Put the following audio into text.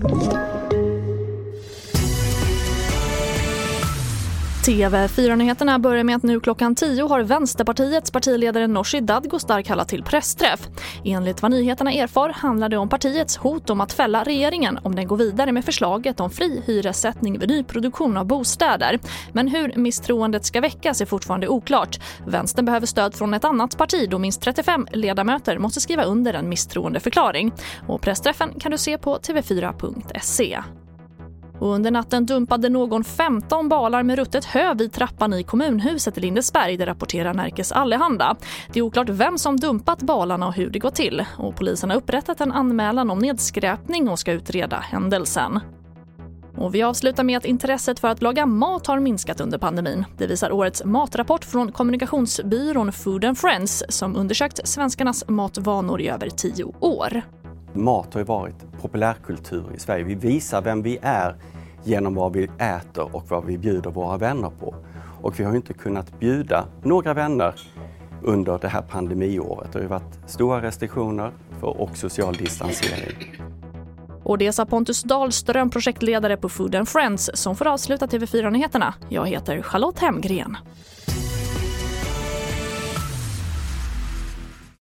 Thank you. TV4-nyheterna börjar med att nu klockan 10 har Vänsterpartiets partiledare Nooshi Dadgostar kallat till pressträff. Enligt vad nyheterna erfar handlar det om partiets hot om att fälla regeringen om den går vidare med förslaget om fri hyressättning vid nyproduktion av bostäder. Men hur misstroendet ska väckas är fortfarande oklart. Vänstern behöver stöd från ett annat parti då minst 35 ledamöter måste skriva under en misstroendeförklaring. Och pressträffen kan du se på tv4.se. Och under natten dumpade någon 15 balar med ruttet hö vid trappan i kommunhuset i Lindesberg, det rapporterar Närkes Allehanda. Det är oklart vem som dumpat balarna och hur det gått till. Och polisen har upprättat en anmälan om nedskräpning och ska utreda händelsen. Och vi avslutar med att intresset för att laga mat har minskat under pandemin. Det visar årets matrapport från kommunikationsbyrån Food and Friends som undersökt svenskarnas matvanor i över tio år. Mat har ju varit populärkultur i Sverige. Vi visar vem vi är genom vad vi äter och vad vi bjuder våra vänner på. Och vi har inte kunnat bjuda några vänner under det här pandemiåret. Det har varit stora restriktioner och social distansering. Och det sa Pontus Dahlström, projektledare på Food and Friends, som får avsluta TV4-nyheterna. Jag heter Charlotte Hemgren.